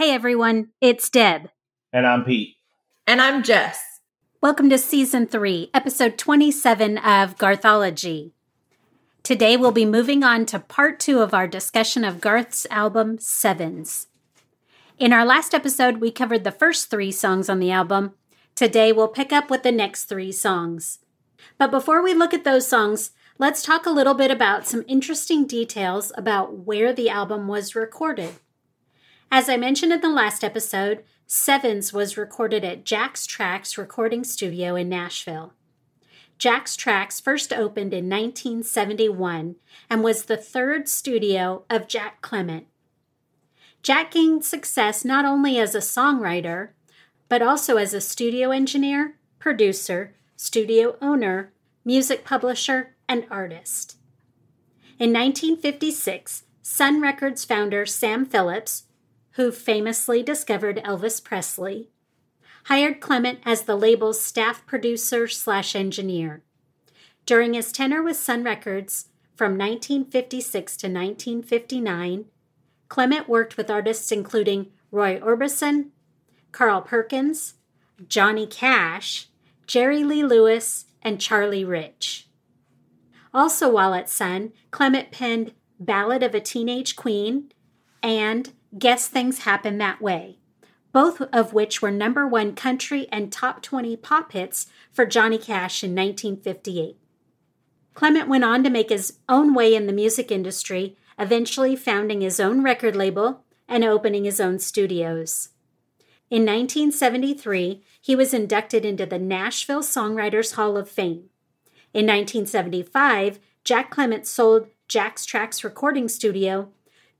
Hey everyone, it's Deb. And I'm Pete. And I'm Jess. Welcome to Season 3, Episode 27 of Garthology. Today we'll be moving on to part two of our discussion of Garth's album, Sevens. In our last episode, we covered the first three songs on the album. Today we'll pick up with the next three songs. But before we look at those songs, let's talk a little bit about some interesting details about where the album was recorded. As I mentioned in the last episode, Sevens was recorded at Jack's Tracks recording studio in Nashville. Jack's Tracks first opened in 1971 and was the third studio of Jack Clement. Jack gained success not only as a songwriter, but also as a studio engineer, producer, studio owner, music publisher, and artist. In 1956, Sun Records founder Sam Phillips, who famously discovered Elvis Presley, hired Clement as the label's staff producer slash engineer. During his tenure with Sun Records from 1956 to 1959, Clement worked with artists including Roy Orbison, Carl Perkins, Johnny Cash, Jerry Lee Lewis, and Charlie Rich. Also, while at Sun, Clement penned Ballad of a Teenage Queen and Guess Things Happen That Way, both of which were number one country and top 20 pop hits for Johnny Cash in 1958. Clement went on to make his own way in the music industry, eventually founding his own record label and opening his own studios. In 1973, he was inducted into the Nashville Songwriters Hall of Fame. In 1975, Jack Clement sold Jack's Tracks recording studio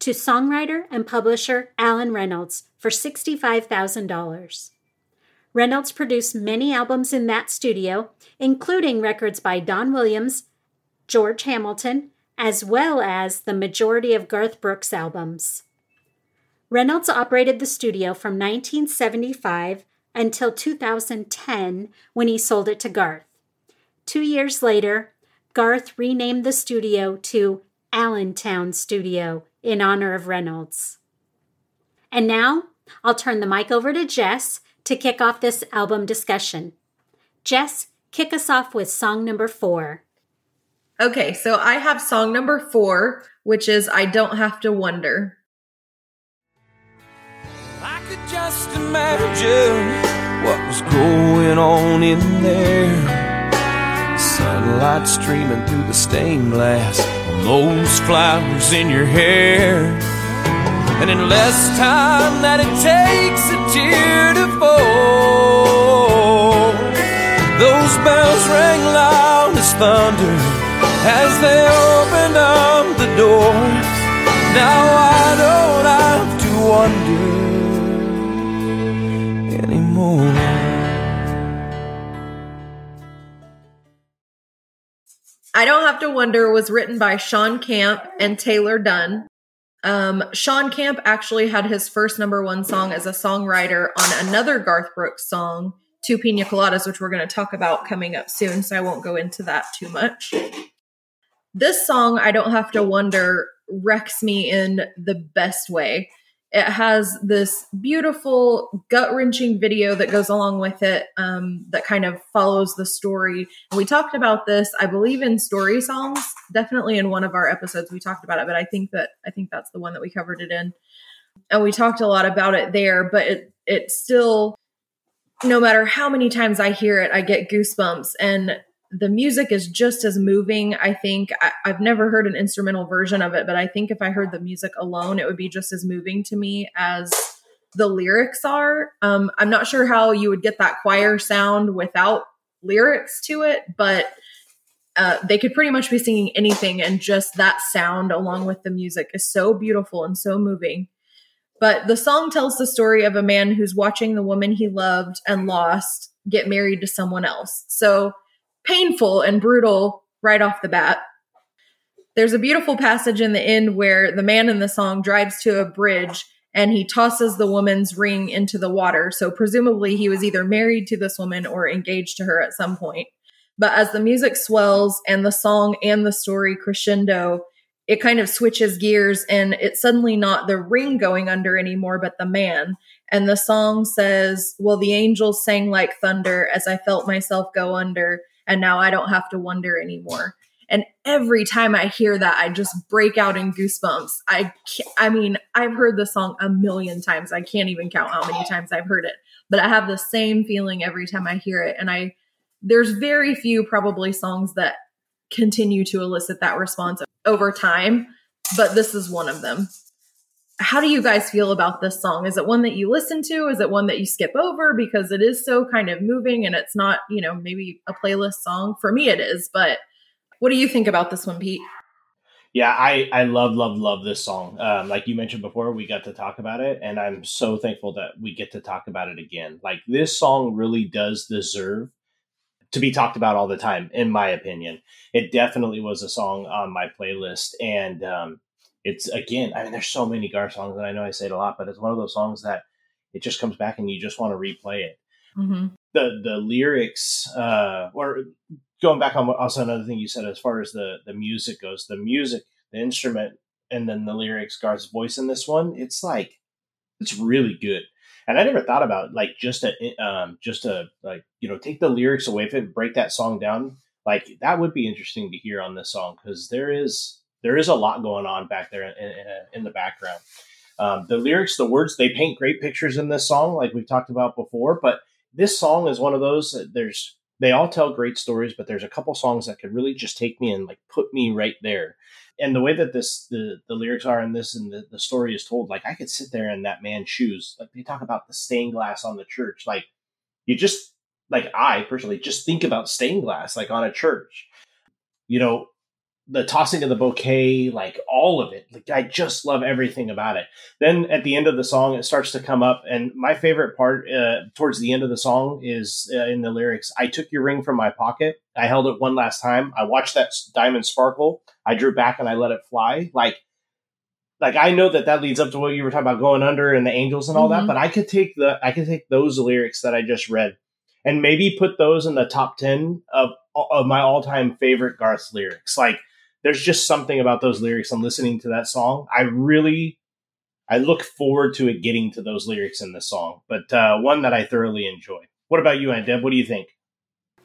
to songwriter and publisher Allen Reynolds for $65,000. Reynolds produced many albums in that studio, including records by Don Williams, George Hamilton, as well as the majority of Garth Brooks albums. Reynolds operated the studio from 1975 until 2010 when he sold it to Garth. Two years later, Garth renamed the studio to Allentown Studio in honor of Reynolds. And now I'll turn the mic over to Jess to kick off this album discussion. Jess, kick us off with song number four. Okay, so I have song number four, which is I Don't Have to Wonder. I could just imagine what was going on in there. Sunlight streaming through the stained glass on those flowers in your hair. And in less time than it takes a tear to fall, those bells rang loud as thunder as they opened up the door. Now I don't have to wonder I Don't Have to Wonder was written by Shawn Camp and Taylor Dunn. Um, Shawn Camp actually had his first number one song as a songwriter on another Garth Brooks song, Two Pina Coladas, which we're going to talk about coming up soon, so I won't go into that too much. This song, I Don't Have to Wonder, wrecks me in the best way. It has this beautiful, gut wrenching video that goes along with it um, that kind of follows the story. And we talked about this, I believe, in story songs. Definitely in one of our episodes, we talked about it. But I think that I think that's the one that we covered it in, and we talked a lot about it there. But it it still, no matter how many times I hear it, I get goosebumps. And the music is just as moving. I think I, have never heard an instrumental version of it, but I think if I heard the music alone, it would be just as moving to me as the lyrics are. Um, I'm not sure how you would get that choir sound without lyrics to it, but Uh, they could pretty much be singing anything, and just that sound along with the music is so beautiful and so moving. But the song tells the story of a man who's watching the woman he loved and lost get married to someone else. So painful and brutal right off the bat. There's a beautiful passage in the end where the man in the song drives to a bridge and he tosses the woman's ring into the water. So presumably he was either married to this woman or engaged to her at some point. But as the music swells and the song and the story crescendo, it kind of switches gears and it's suddenly not the ring going under anymore, but the man. And the song says, Well, the angels sang like thunder as I felt myself go under, and now I don't have to wonder anymore. And every time I hear that, I just break out in goosebumps. I, I mean, I've heard the song a million times. I can't even count how many times I've heard it, but I have the same feeling every time I hear it. And I, there's very few probably songs that continue to elicit that response over time, but this is one of them. How do you guys feel about this song? Is it one that you listen to? Is it one that you skip over because it is so kind of moving and it's not, you know, maybe a playlist song? For me, it is, but what do you think about this one, Pete? Yeah, I, I love, love, love this song. Um, like you mentioned before, we got to talk about it, and I'm so thankful that we get to talk about it again. Like, this song really does deserve to be talked about all the time, in my opinion. It definitely was a song on my playlist. And um, it's, again, I mean, there's so many Gar songs, and I know I say it a lot, but it's one of those songs that it just comes back and you just want to replay it. Mm-hmm. The the lyrics, uh, or going back on also another thing you said as far as the the music goes, the music, the instrument, and then the lyrics, Gar's voice in this one, it's like it's really good. And I never thought about like just a um just a like you know take the lyrics away from it, break that song down. Like that would be interesting to hear on this song because there is there is a lot going on back there in, in, in the background. Um, the lyrics, the words, they paint great pictures in this song, like we've talked about before. But this song is one of those that there's they all tell great stories, but there's a couple songs that could really just take me and like put me right there. And the way that this the the lyrics are in this and the, the story is told, like I could sit there in that man's shoes. Like they talk about the stained glass on the church. Like you just like I personally just think about stained glass like on a church. You know, the tossing of the bouquet, like all of it. Like I just love everything about it. Then at the end of the song, it starts to come up, and my favorite part uh, towards the end of the song is uh, in the lyrics. I took your ring from my pocket. I held it one last time. I watched that diamond sparkle. I drew back and I let it fly. Like, like I know that that leads up to what you were talking about going under and the angels and all mm-hmm. that. But I could take the I could take those lyrics that I just read and maybe put those in the top ten of of my all time favorite Garth lyrics. Like there's just something about those lyrics and listening to that song. I really, I look forward to it getting to those lyrics in the song, but uh, one that I thoroughly enjoy. What about you, Aunt Deb? What do you think?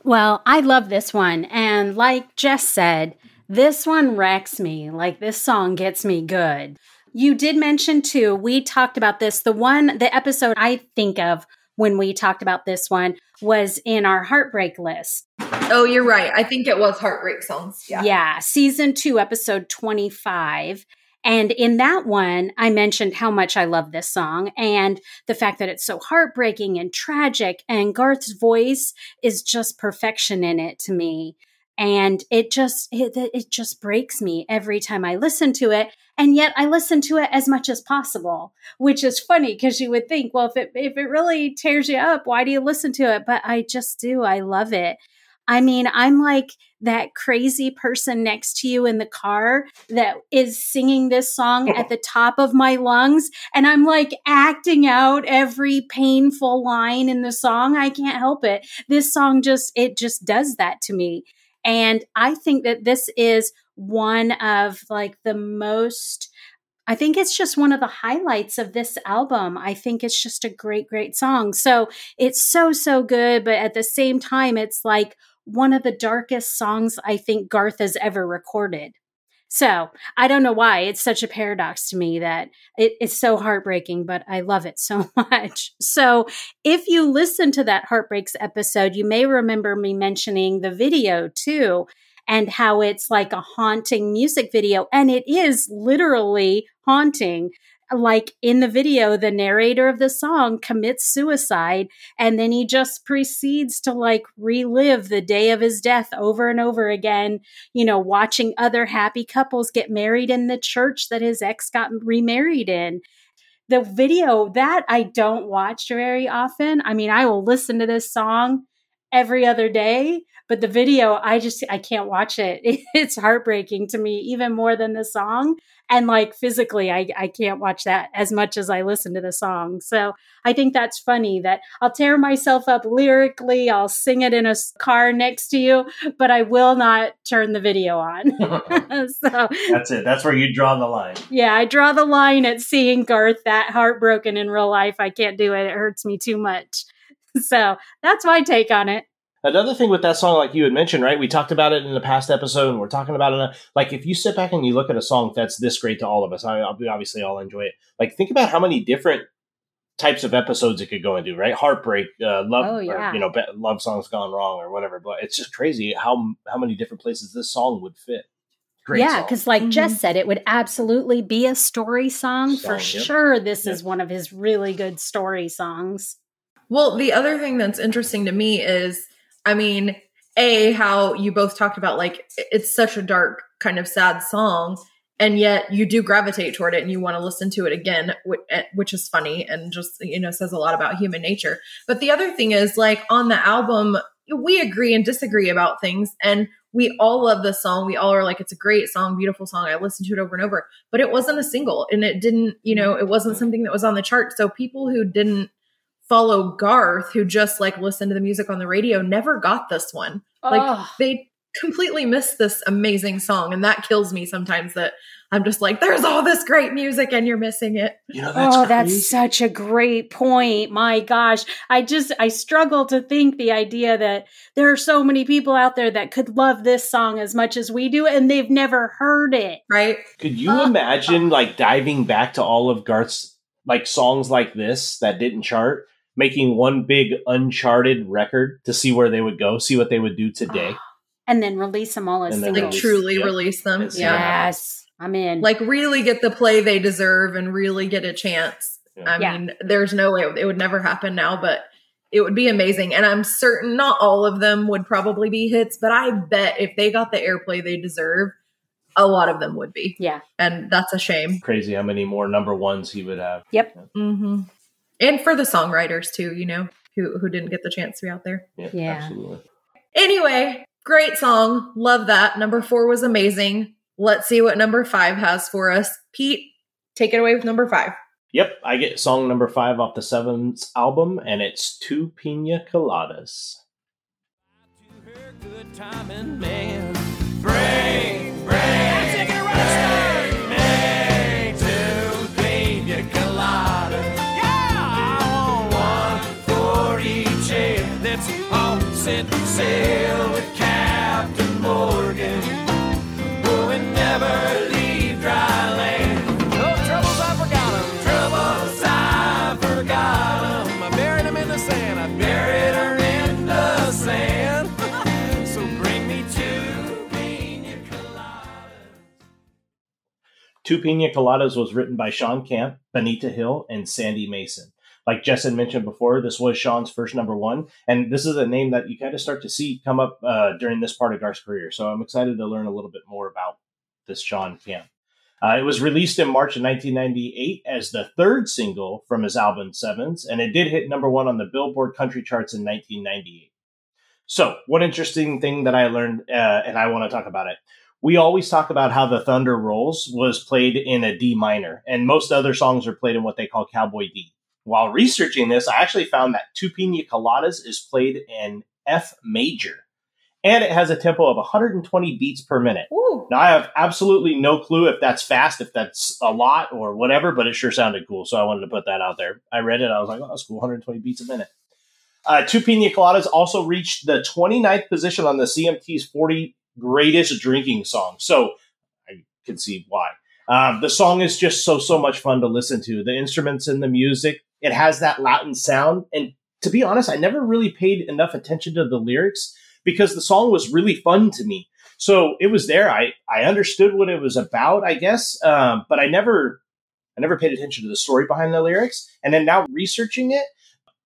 Well, I love this one. And like Jess said, this one wrecks me. Like this song gets me good. You did mention too, we talked about this. The one, the episode I think of when we talked about this one was in our heartbreak list. Oh, you're right. I think it was heartbreak songs. Yeah. Yeah. Season two, episode 25. And in that one, I mentioned how much I love this song and the fact that it's so heartbreaking and tragic. And Garth's voice is just perfection in it to me and it just it, it just breaks me every time i listen to it and yet i listen to it as much as possible which is funny because you would think well if it if it really tears you up why do you listen to it but i just do i love it I mean, I'm like that crazy person next to you in the car that is singing this song at the top of my lungs. And I'm like acting out every painful line in the song. I can't help it. This song just, it just does that to me. And I think that this is one of like the most I think it's just one of the highlights of this album. I think it's just a great, great song. So it's so, so good. But at the same time, it's like one of the darkest songs I think Garth has ever recorded. So I don't know why it's such a paradox to me that it, it's so heartbreaking, but I love it so much. So if you listen to that Heartbreaks episode, you may remember me mentioning the video too and how it's like a haunting music video. And it is literally haunting. Like in the video, the narrator of the song commits suicide and then he just proceeds to like relive the day of his death over and over again, you know, watching other happy couples get married in the church that his ex got remarried in. The video that I don't watch very often. I mean, I will listen to this song every other day, but the video, I just, I can't watch it. It's heartbreaking to me, even more than the song. And like physically, I, I can't watch that as much as I listen to the song. So I think that's funny that I'll tear myself up lyrically. I'll sing it in a car next to you, but I will not turn the video on. so that's it. That's where you draw the line. Yeah, I draw the line at seeing Garth that heartbroken in real life. I can't do it. It hurts me too much. So that's my take on it. Another thing with that song, like you had mentioned, right? We talked about it in the past episode, and we're talking about it. Like, if you sit back and you look at a song that's this great to all of us, I obviously all enjoy it. Like, think about how many different types of episodes it could go into, right? Heartbreak, uh, love, oh, yeah. or, you know, love songs gone wrong or whatever. But it's just crazy how how many different places this song would fit. Great yeah, because like mm-hmm. Jess said, it would absolutely be a story song, song for yep. sure. This yep. is one of his really good story songs. Well, the other thing that's interesting to me is I mean, A, how you both talked about like it's such a dark, kind of sad song, and yet you do gravitate toward it and you want to listen to it again, eh, which is funny and just, you know, says a lot about human nature. But the other thing is like on the album, we agree and disagree about things and we all love this song. We all are like, it's a great song, beautiful song. I listened to it over and over, but it wasn't a single and it didn't, you know, it wasn't something that was on the chart. So people who didn't follow Garth, who just like listened to the music on the radio, never got this one. Oh. Like they completely missed this amazing song. And that kills me sometimes that I'm just like, there's all this great music and you're missing it. You know, that's oh, crazy. that's such a great point. My gosh. I just, I struggle to think the idea that there are so many people out there that could love this song as much as we do and they've never heard it. Right. Could you uh, imagine like diving back to all of Garth's like songs like this that didn't chart making one big uncharted record to see where they would go, see what they would do today. and then release them all as singles. Like truly yep. release them. Yeah. Yes. I'm in. Like really get the play they deserve and really get a chance. Yeah. I yeah. mean, there's no way it would never happen now, but it would be amazing. And I'm certain not all of them would probably be hits, but I bet if they got the airplay they deserve, a lot of them would be. Yeah. And that's a shame. Crazy how many more number ones he would have. Yep. Mm-hmm and for the songwriters too, you know, who who didn't get the chance to be out there. Yeah, yeah. absolutely. Anyway, great song. Love that. Number four was amazing. Let's see what number five has for us. Pete, take it away with number five. Yep, I get song number five off the Sevens album, and it's Two Pina Coladas. Bring, bring. Sail with Captain Morgan. Oh, and never leave dry land. No troubles, I forgot them. Troubles, I forgot them. I buried them in the sand. I buried her in the sand. so bring me two pina coladas. Two Pina Coladas was written by Shawn Camp, Benita Hill, and Sandy Mason like Jess had mentioned before, this was Shawn's first number one, and this is a name that you kind of start to see come up uh, during this part of Garth's career. So I'm excited to learn a little bit more about this Shawn Camp. Uh, it was released in March of 1998 as the third single from his album Sevens, and it did hit number one on the Billboard country charts in 1998. So, one interesting thing that I learned, uh, and I want to talk about it. We always talk about how the Thunder Rolls was played in a D minor, and most other songs are played in what they call Cowboy D. While researching this, I actually found that Two Pina Coladas is played in F major, and it has a tempo of 120 beats per minute. Ooh. Now, I have absolutely no clue if that's fast, if that's a lot, or whatever, but it sure sounded cool, so I wanted to put that out there. I read it, I was like, oh, that's cool, 120 beats a minute. Uh, Two Pina Coladas also reached the 29th position on the CMT's 40 greatest drinking songs, so I can see why. Um, the song is just so so much fun to listen to. The instruments and the music, it has that Latin sound. And to be honest, I never really paid enough attention to the lyrics because the song was really fun to me. So it was there. I, I understood what it was about, I guess. Um, but I never I never paid attention to the story behind the lyrics. And then now researching it,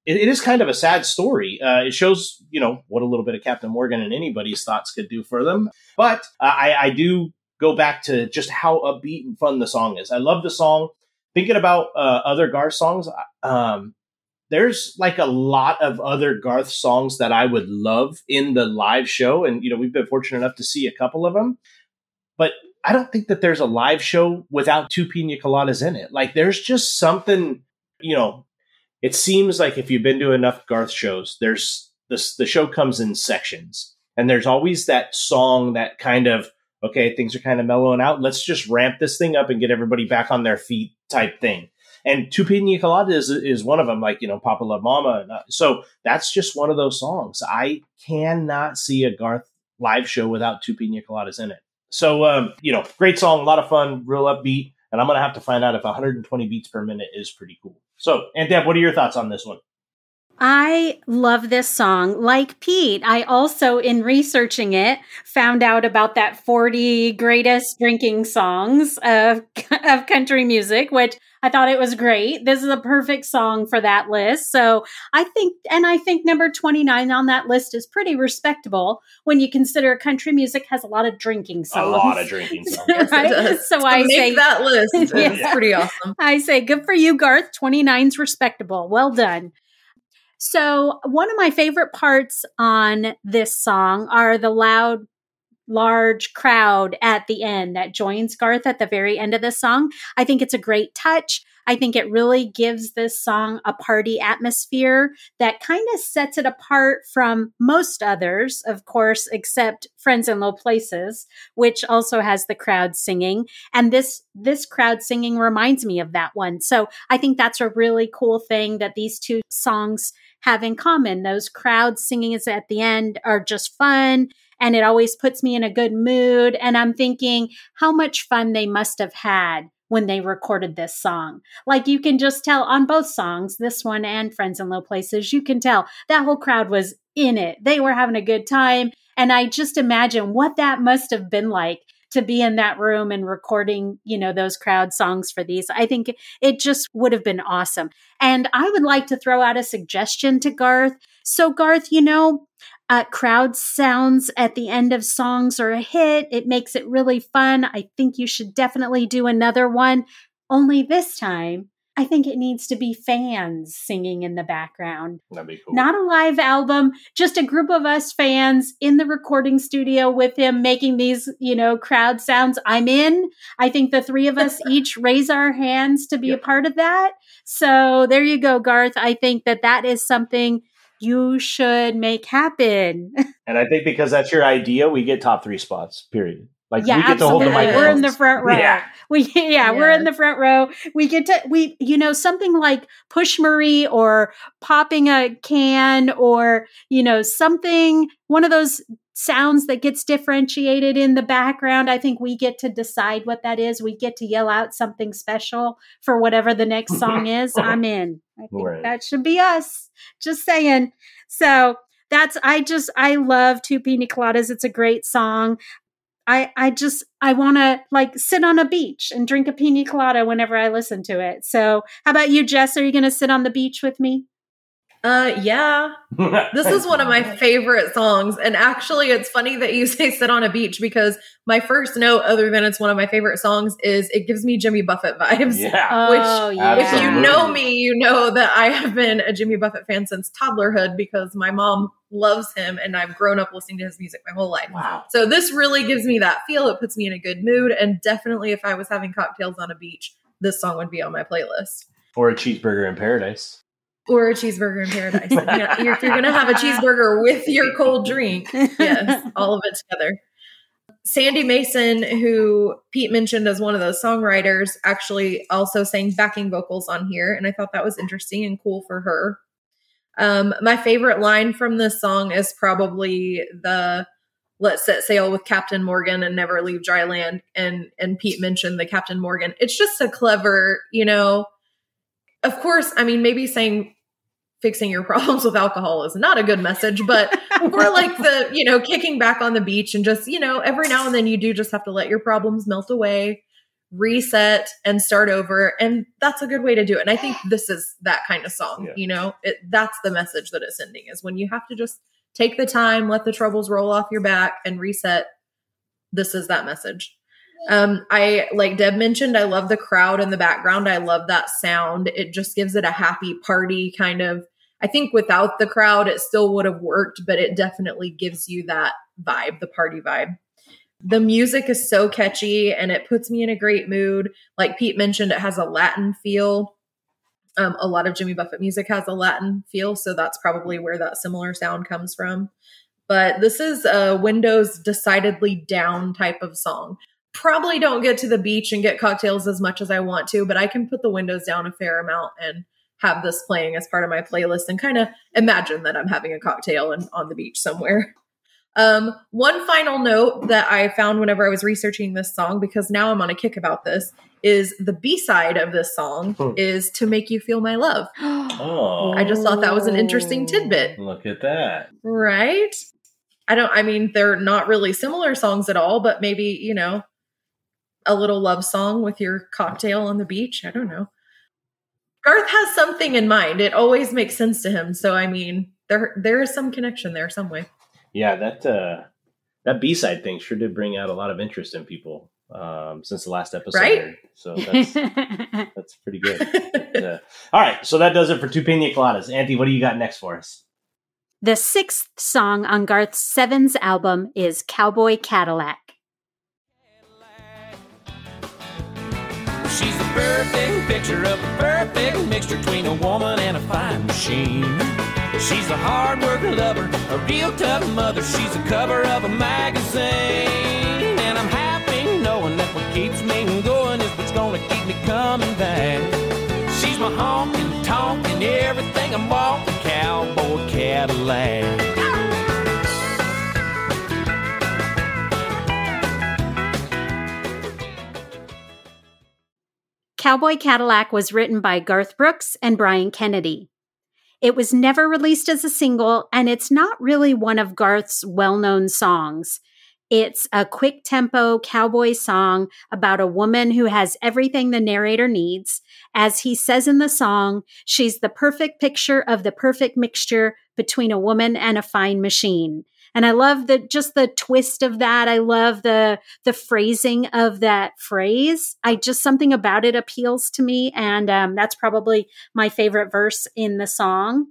it, it is kind of a sad story. Uh, it shows, you know, what a little bit of Captain Morgan and anybody's thoughts could do for them. But uh, I, I do go back to just how upbeat and fun the song is. I love the song. Thinking about uh, other Garth songs, um, there's like a lot of other Garth songs that I would love in the live show. And, you know, we've been fortunate enough to see a couple of them. But I don't think that there's a live show without two pina coladas in it. Like, there's just something, you know, it seems like if you've been to enough Garth shows, there's this, the show comes in sections. And there's always that song that kind of, okay, things are kind of mellowing out. Let's just ramp this thing up and get everybody back on their feet type thing. And Two Pina Colada is, is one of them, like, you know, Papa Love Mama. So that's just one of those songs. I cannot see a Garth live show without Two Pina Coladas in it. So, um, you know, great song, a lot of fun, real upbeat. And I'm going to have to find out if 120 beats per minute is pretty cool. So, and Deb, what are your thoughts on this one? I love this song. Like Pete, I also, in researching it, found out about that 40 greatest drinking songs of, of country music, which I thought it was great. This is a perfect song for that list. So I think, and I think number 29 on that list is pretty respectable when you consider country music has a lot of drinking songs. A lot of drinking songs. right? So, so I make say that list. It's Yeah. pretty awesome. I say, good for you, Garth. 29's respectable. Well done. So, one of my favorite parts on this song are the loud, large crowd at the end that joins Garth at the very end of the song. I think it's a great touch. I think it really gives this song a party atmosphere that kind of sets it apart from most others, of course, except Friends in Low Places, which also has the crowd singing. And this, this crowd singing reminds me of that one. So I think that's a really cool thing that these two songs have in common. Those crowd singing is at the end are just fun and it always puts me in a good mood. And I'm thinking how much fun they must have had when they recorded this song. Like you can just tell on both songs, this one and Friends in Low Places, you can tell that whole crowd was in it. They were having a good time. And I just imagine what that must have been like to be in that room and recording, you know, those crowd songs for these. I think it just would have been awesome. And I would like to throw out a suggestion to Garth. So, Garth, you know, uh, crowd sounds at the end of songs are a hit. It makes it really fun. I think you should definitely do another one. Only this time, I think it needs to be fans singing in the background. That'd be cool. Not a live album, just a group of us fans in the recording studio with him making these, you know, crowd sounds. I'm in. I think the three of us each raise our hands to be Yep. a part of that. So there you go, Garth. I think that that is something you should make happen. and I think because that's your idea, we get top three spots, period. Like yeah, we get to hold the absolutely. microphone. We're in the front row. Yeah. We yeah, we're in the front row. We get to we you know something like push Marie or popping a can or you know something one of those sounds that gets differentiated in the background. I think we get to decide what that is. We get to yell out something special for whatever the next song is. I'm in. I think Right. that should be us. Just saying. So that's I just I love Two Pina Coladas. It's a great song. I I just I want to like sit on a beach and drink a pina colada whenever I listen to it. So, how about you, Jess? Are you going to sit on the beach with me? Uh, yeah. This is one of my favorite songs. And actually, it's funny that you say sit on a beach because my first note, other than it's one of my favorite songs, is it gives me Jimmy Buffett vibes. yeah. Oh, Which, yeah. If you know me, you know that I have been a Jimmy Buffett fan since toddlerhood because my mom loves him and I've grown up listening to his music my whole life. Wow. So this really gives me that feel. It puts me in a good mood. And definitely, if I was having cocktails on a beach, this song would be on my playlist. Or a cheeseburger in paradise. Or a cheeseburger in paradise. yeah, you're, if you're going to have a cheeseburger with your cold drink, yes, all of it together. Sandy Mason, who Pete mentioned as one of those songwriters, actually also sang backing vocals on here. And I thought that was interesting and cool for her. Um, my favorite line from this song is probably the let's set sail with Captain Morgan and never leave dry land. And and Pete mentioned the Captain Morgan. It's just a clever, you know, of course, I mean, maybe saying fixing your problems with alcohol is not a good message, but or like the, you know, kicking back on the beach and just, you know, every now and then you do just have to let your problems melt away, reset and start over and that's a good way to do it. And i think this is that kind of song Yeah. you know? It that's the message that it's sending is when you have to just take the time let the troubles roll off your back and reset this is that message. Um i like deb mentioned i love the crowd in the background. I love that sound. It just gives it a happy party kind of i think without the crowd it still would have worked but it definitely gives you that vibe the party vibe the music is so catchy and it puts me in a great mood. Like Pete mentioned, it has a Latin feel. Um, a lot of Jimmy Buffett music has a Latin feel, so that's probably where that similar sound comes from. But this is a Windows decidedly down type of song. Probably don't get to the beach and get cocktails as much as I want to, but I can put the windows down a fair amount and have this playing as part of my playlist and kind of imagine that I'm having a cocktail and on the beach somewhere. Um, one final note that I found whenever I was researching this song, because now I'm on a kick about this, is the B side of this song Hmm. is To Make You Feel My Love. Oh, I just thought that was an interesting tidbit, look at that. right? I don't, I mean, they're not really similar songs at all, but maybe, you know, a little love song with your cocktail on the beach. I don't know. Garth has something in mind. It always makes sense to him. So, I mean, there there is some connection there some way. Yeah, that uh, that B side thing sure did bring out a lot of interest in people um, since the last episode. Right? So that's that's pretty good. Yeah. All right, so that does it for two pina coladas. Auntie, what do you got next for us? the sixth song on Garth's Sevens album is Cowboy Cadillac. She's the perfect picture of a perfect mixture between a woman and a fine machine. She's a hard working lover, a real tough mother. She's the cover of a magazine. And I'm happy knowing that what keeps me going is what's gonna keep me coming back. She's my honking, tonking, everything I'm walking, cowboy Cadillac. Cowboy Cadillac was written by Garth Brooks and Bryan Kennedy. It was never released as a single, and it's not really one of Garth's well known songs. It's a quick tempo cowboy song about a woman who has everything the narrator needs. As he says in the song, she's the perfect picture of the perfect mixture between a woman and a fine machine. And I love the just the twist of that. I love the the phrasing of that phrase. I just something about it appeals to me, and um, that's probably my favorite verse in the song.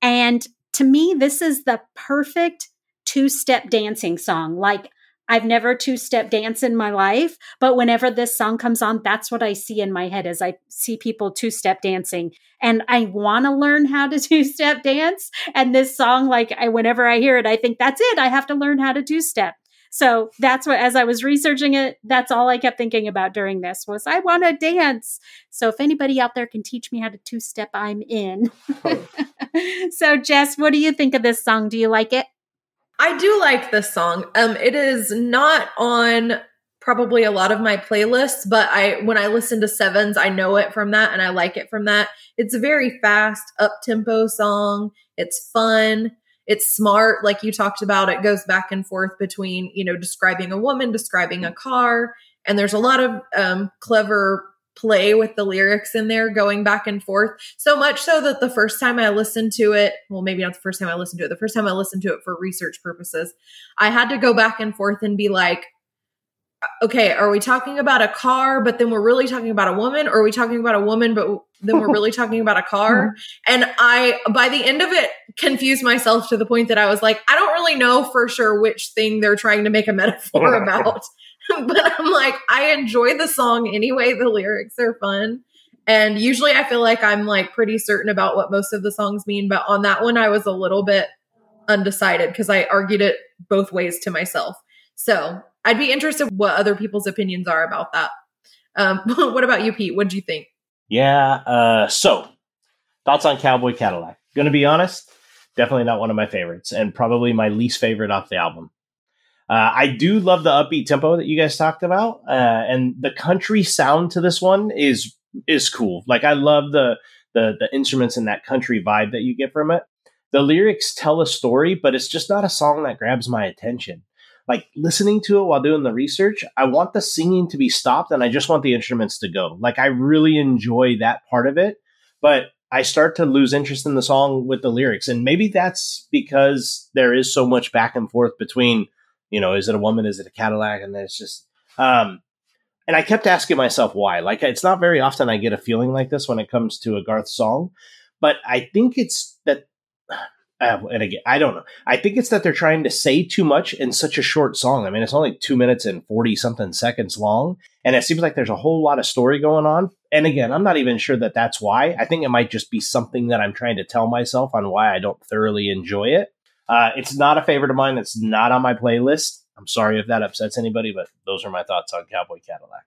And to me, this is the perfect two step dancing song. Like I've never two step danced in my life, but whenever this song comes on, that's what I see in my head as I see people two step dancing. And I want to learn how to two step dance. And this song, like I, whenever I hear it, I think that's it. I have to learn how to two step. So that's what, as I was researching it, that's all I kept thinking about during this was I want to dance. So if anybody out there can teach me how to two step, I'm in. so Jess, what do you think of this song? Do you like it? I do like this song. Um, it is not on probably a lot of my playlists, but I when I listen to Sevens, I know it from that and I like it from that. It's a very fast, up tempo song. It's fun. It's smart, like you talked about. It goes back and forth between you know describing a woman, describing a car, and there's a lot of um, clever play with the lyrics in there going back and forth so much so that the first time i listened to it well maybe not the first time i listened to it the first time i listened to it for research purposes i had to go back and forth and be like uh, okay are we talking about a car but then we're really talking about a woman? Or are we talking about a woman but then we're really talking about a car? And i by the end of it confused myself to the point that i was like i don't really know for sure which thing they're trying to make a metaphor about but I'm like, I enjoy the song anyway. The lyrics are fun. And usually I feel like I'm like pretty certain about what most of the songs mean. But on that one, I was a little bit undecided because I argued it both ways to myself. So I'd be interested what other people's opinions are about that. Um, what about you, Pete? What do you think? Yeah. Uh, so thoughts on Cowboy Cadillac? Gonna be honest, definitely not one of my favorites, and probably my least favorite off the album. Uh, I do love the upbeat tempo that you guys talked about, uh, and the country sound to this one is is cool. Like I love the the the instruments and that country vibe that you get from it. The lyrics tell a story, but it's just not a song that grabs my attention. like listening to it while doing the research, I want the singing to be stopped and I just want the instruments to go. Like I really enjoy that part of it, but I start to lose interest in the song with the lyrics. And maybe that's because there is so much back and forth between, you know, is it a woman? Is it a Cadillac? And it's just, um, and I kept asking myself why. Like it's not very often I get a feeling like this when it comes to a Garth song, but I think it's that uh, and again, I don't know. I think it's that they're trying to say too much in such a short song. I mean, it's only two minutes and 40 something seconds long. And it seems like there's a whole lot of story going on. And again, I'm not even sure that that's why. I think it might just be something that I'm trying to tell myself on why I don't thoroughly enjoy it. Uh, it's not a favorite of mine. It's not on my playlist. I'm sorry if that upsets anybody, but those are my thoughts on Cowboy Cadillac.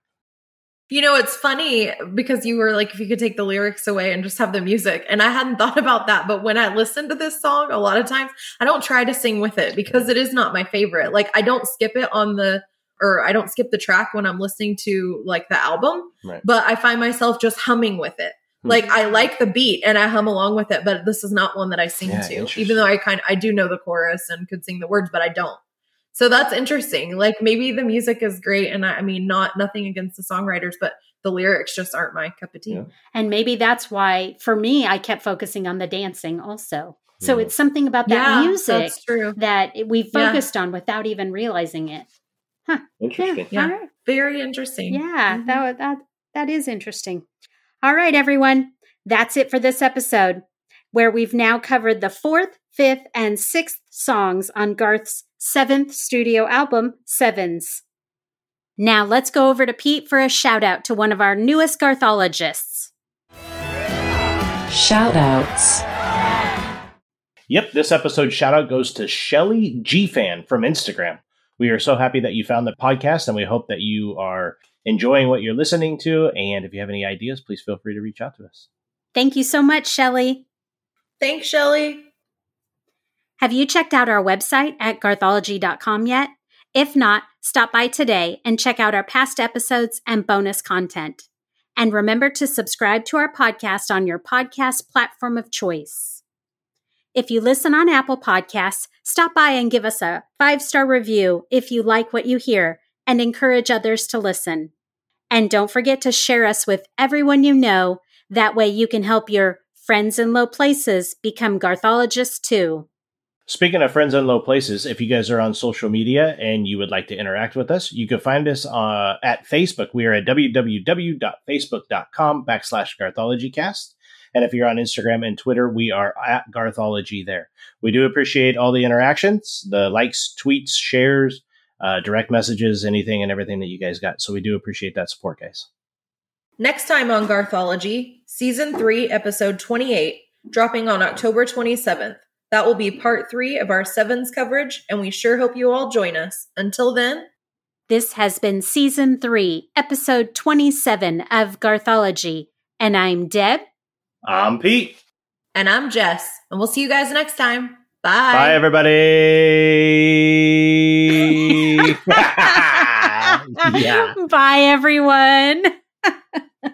You know, it's funny because you were like, if you could take the lyrics away and just have the music. And I hadn't thought about that. But when I listen to this song, a lot of times I don't try to sing with it because it is not my favorite. Like, I don't skip it on the, or I don't skip the track when I'm listening to like the album, Right. but I find myself just humming with it. Hmm. Like I like the beat and I hum along with it, but this is not one that I sing Yeah, to. Even though I kind I do know the chorus and could sing the words, but I don't. So that's interesting. Like maybe the music is great, and I, I mean, not nothing against the songwriters, but the lyrics just aren't my cup of tea. Yeah. And maybe that's why, for me, I kept focusing on the dancing also. So Mhm. it's something about that music that's true. that we Yeah. focused on without even realizing it. Huh. Interesting. Yeah. All right. Very interesting. Yeah, Mhm. that, that that is interesting. All right, everyone. That's it for this episode, where we've now covered the fourth, fifth, and sixth songs on Garth's seventh studio album, Sevens. Now let's go over to Pete for a shout out to one of our newest Garthologists. Shout outs. Yep, this episode shout out goes to Shelly G Fan from Instagram. We are so happy that you found the podcast and we hope that you are enjoying what you're listening to. And if you have any ideas, please feel free to reach out to us. Thank you so much, Shelley. Thanks, Shelly. Have you checked out our website at garthology.com yet? If not, stop by today and check out our past episodes and bonus content. And remember to subscribe to our podcast on your podcast platform of choice. If you listen on Apple Podcasts, stop by and give us a five star review if you like what you hear and encourage others to listen. And don't forget to share us with everyone you know. That way you can help your friends in low places become Garthologists too. Speaking of friends in low places, if you guys are on social media and you would like to interact with us, you can find us uh, at Facebook. We are at www.facebook.com backslash GarthologyCast. And if you're on Instagram and Twitter, we are at Garthology there. We do appreciate all the interactions, the likes, tweets, shares, uh, direct messages, anything and everything that you guys got. So we do appreciate that support, guys. Next time on Garthology, season three, episode 28, dropping on October 27th. That will be part three of our sevens coverage, and we sure hope you all join us. Until then, This has been season three, episode 27 of Garthology. And I'm Deb. I'm Pete. and I'm Jess, and we'll see you guys next time. Bye, Bye. everybody. yeah. Bye, everyone.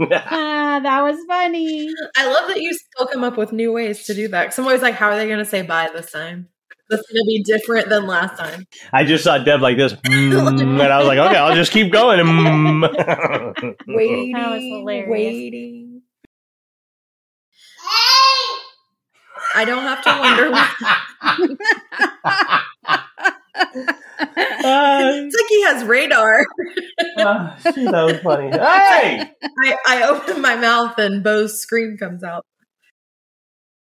Ah, that was funny. I love that you still come up with new ways to do that. 'Cause I'm always like, how are they going to say bye this time? That's going to be different than last time. I just saw Deb like this, mm, and I was like, okay, I'll just keep going. Mm. Waiting, That was hilarious. waiting. I don't have to wonder. it's like he has radar. Ah, that was funny. Hey! I, I open my mouth and Bo's scream comes out.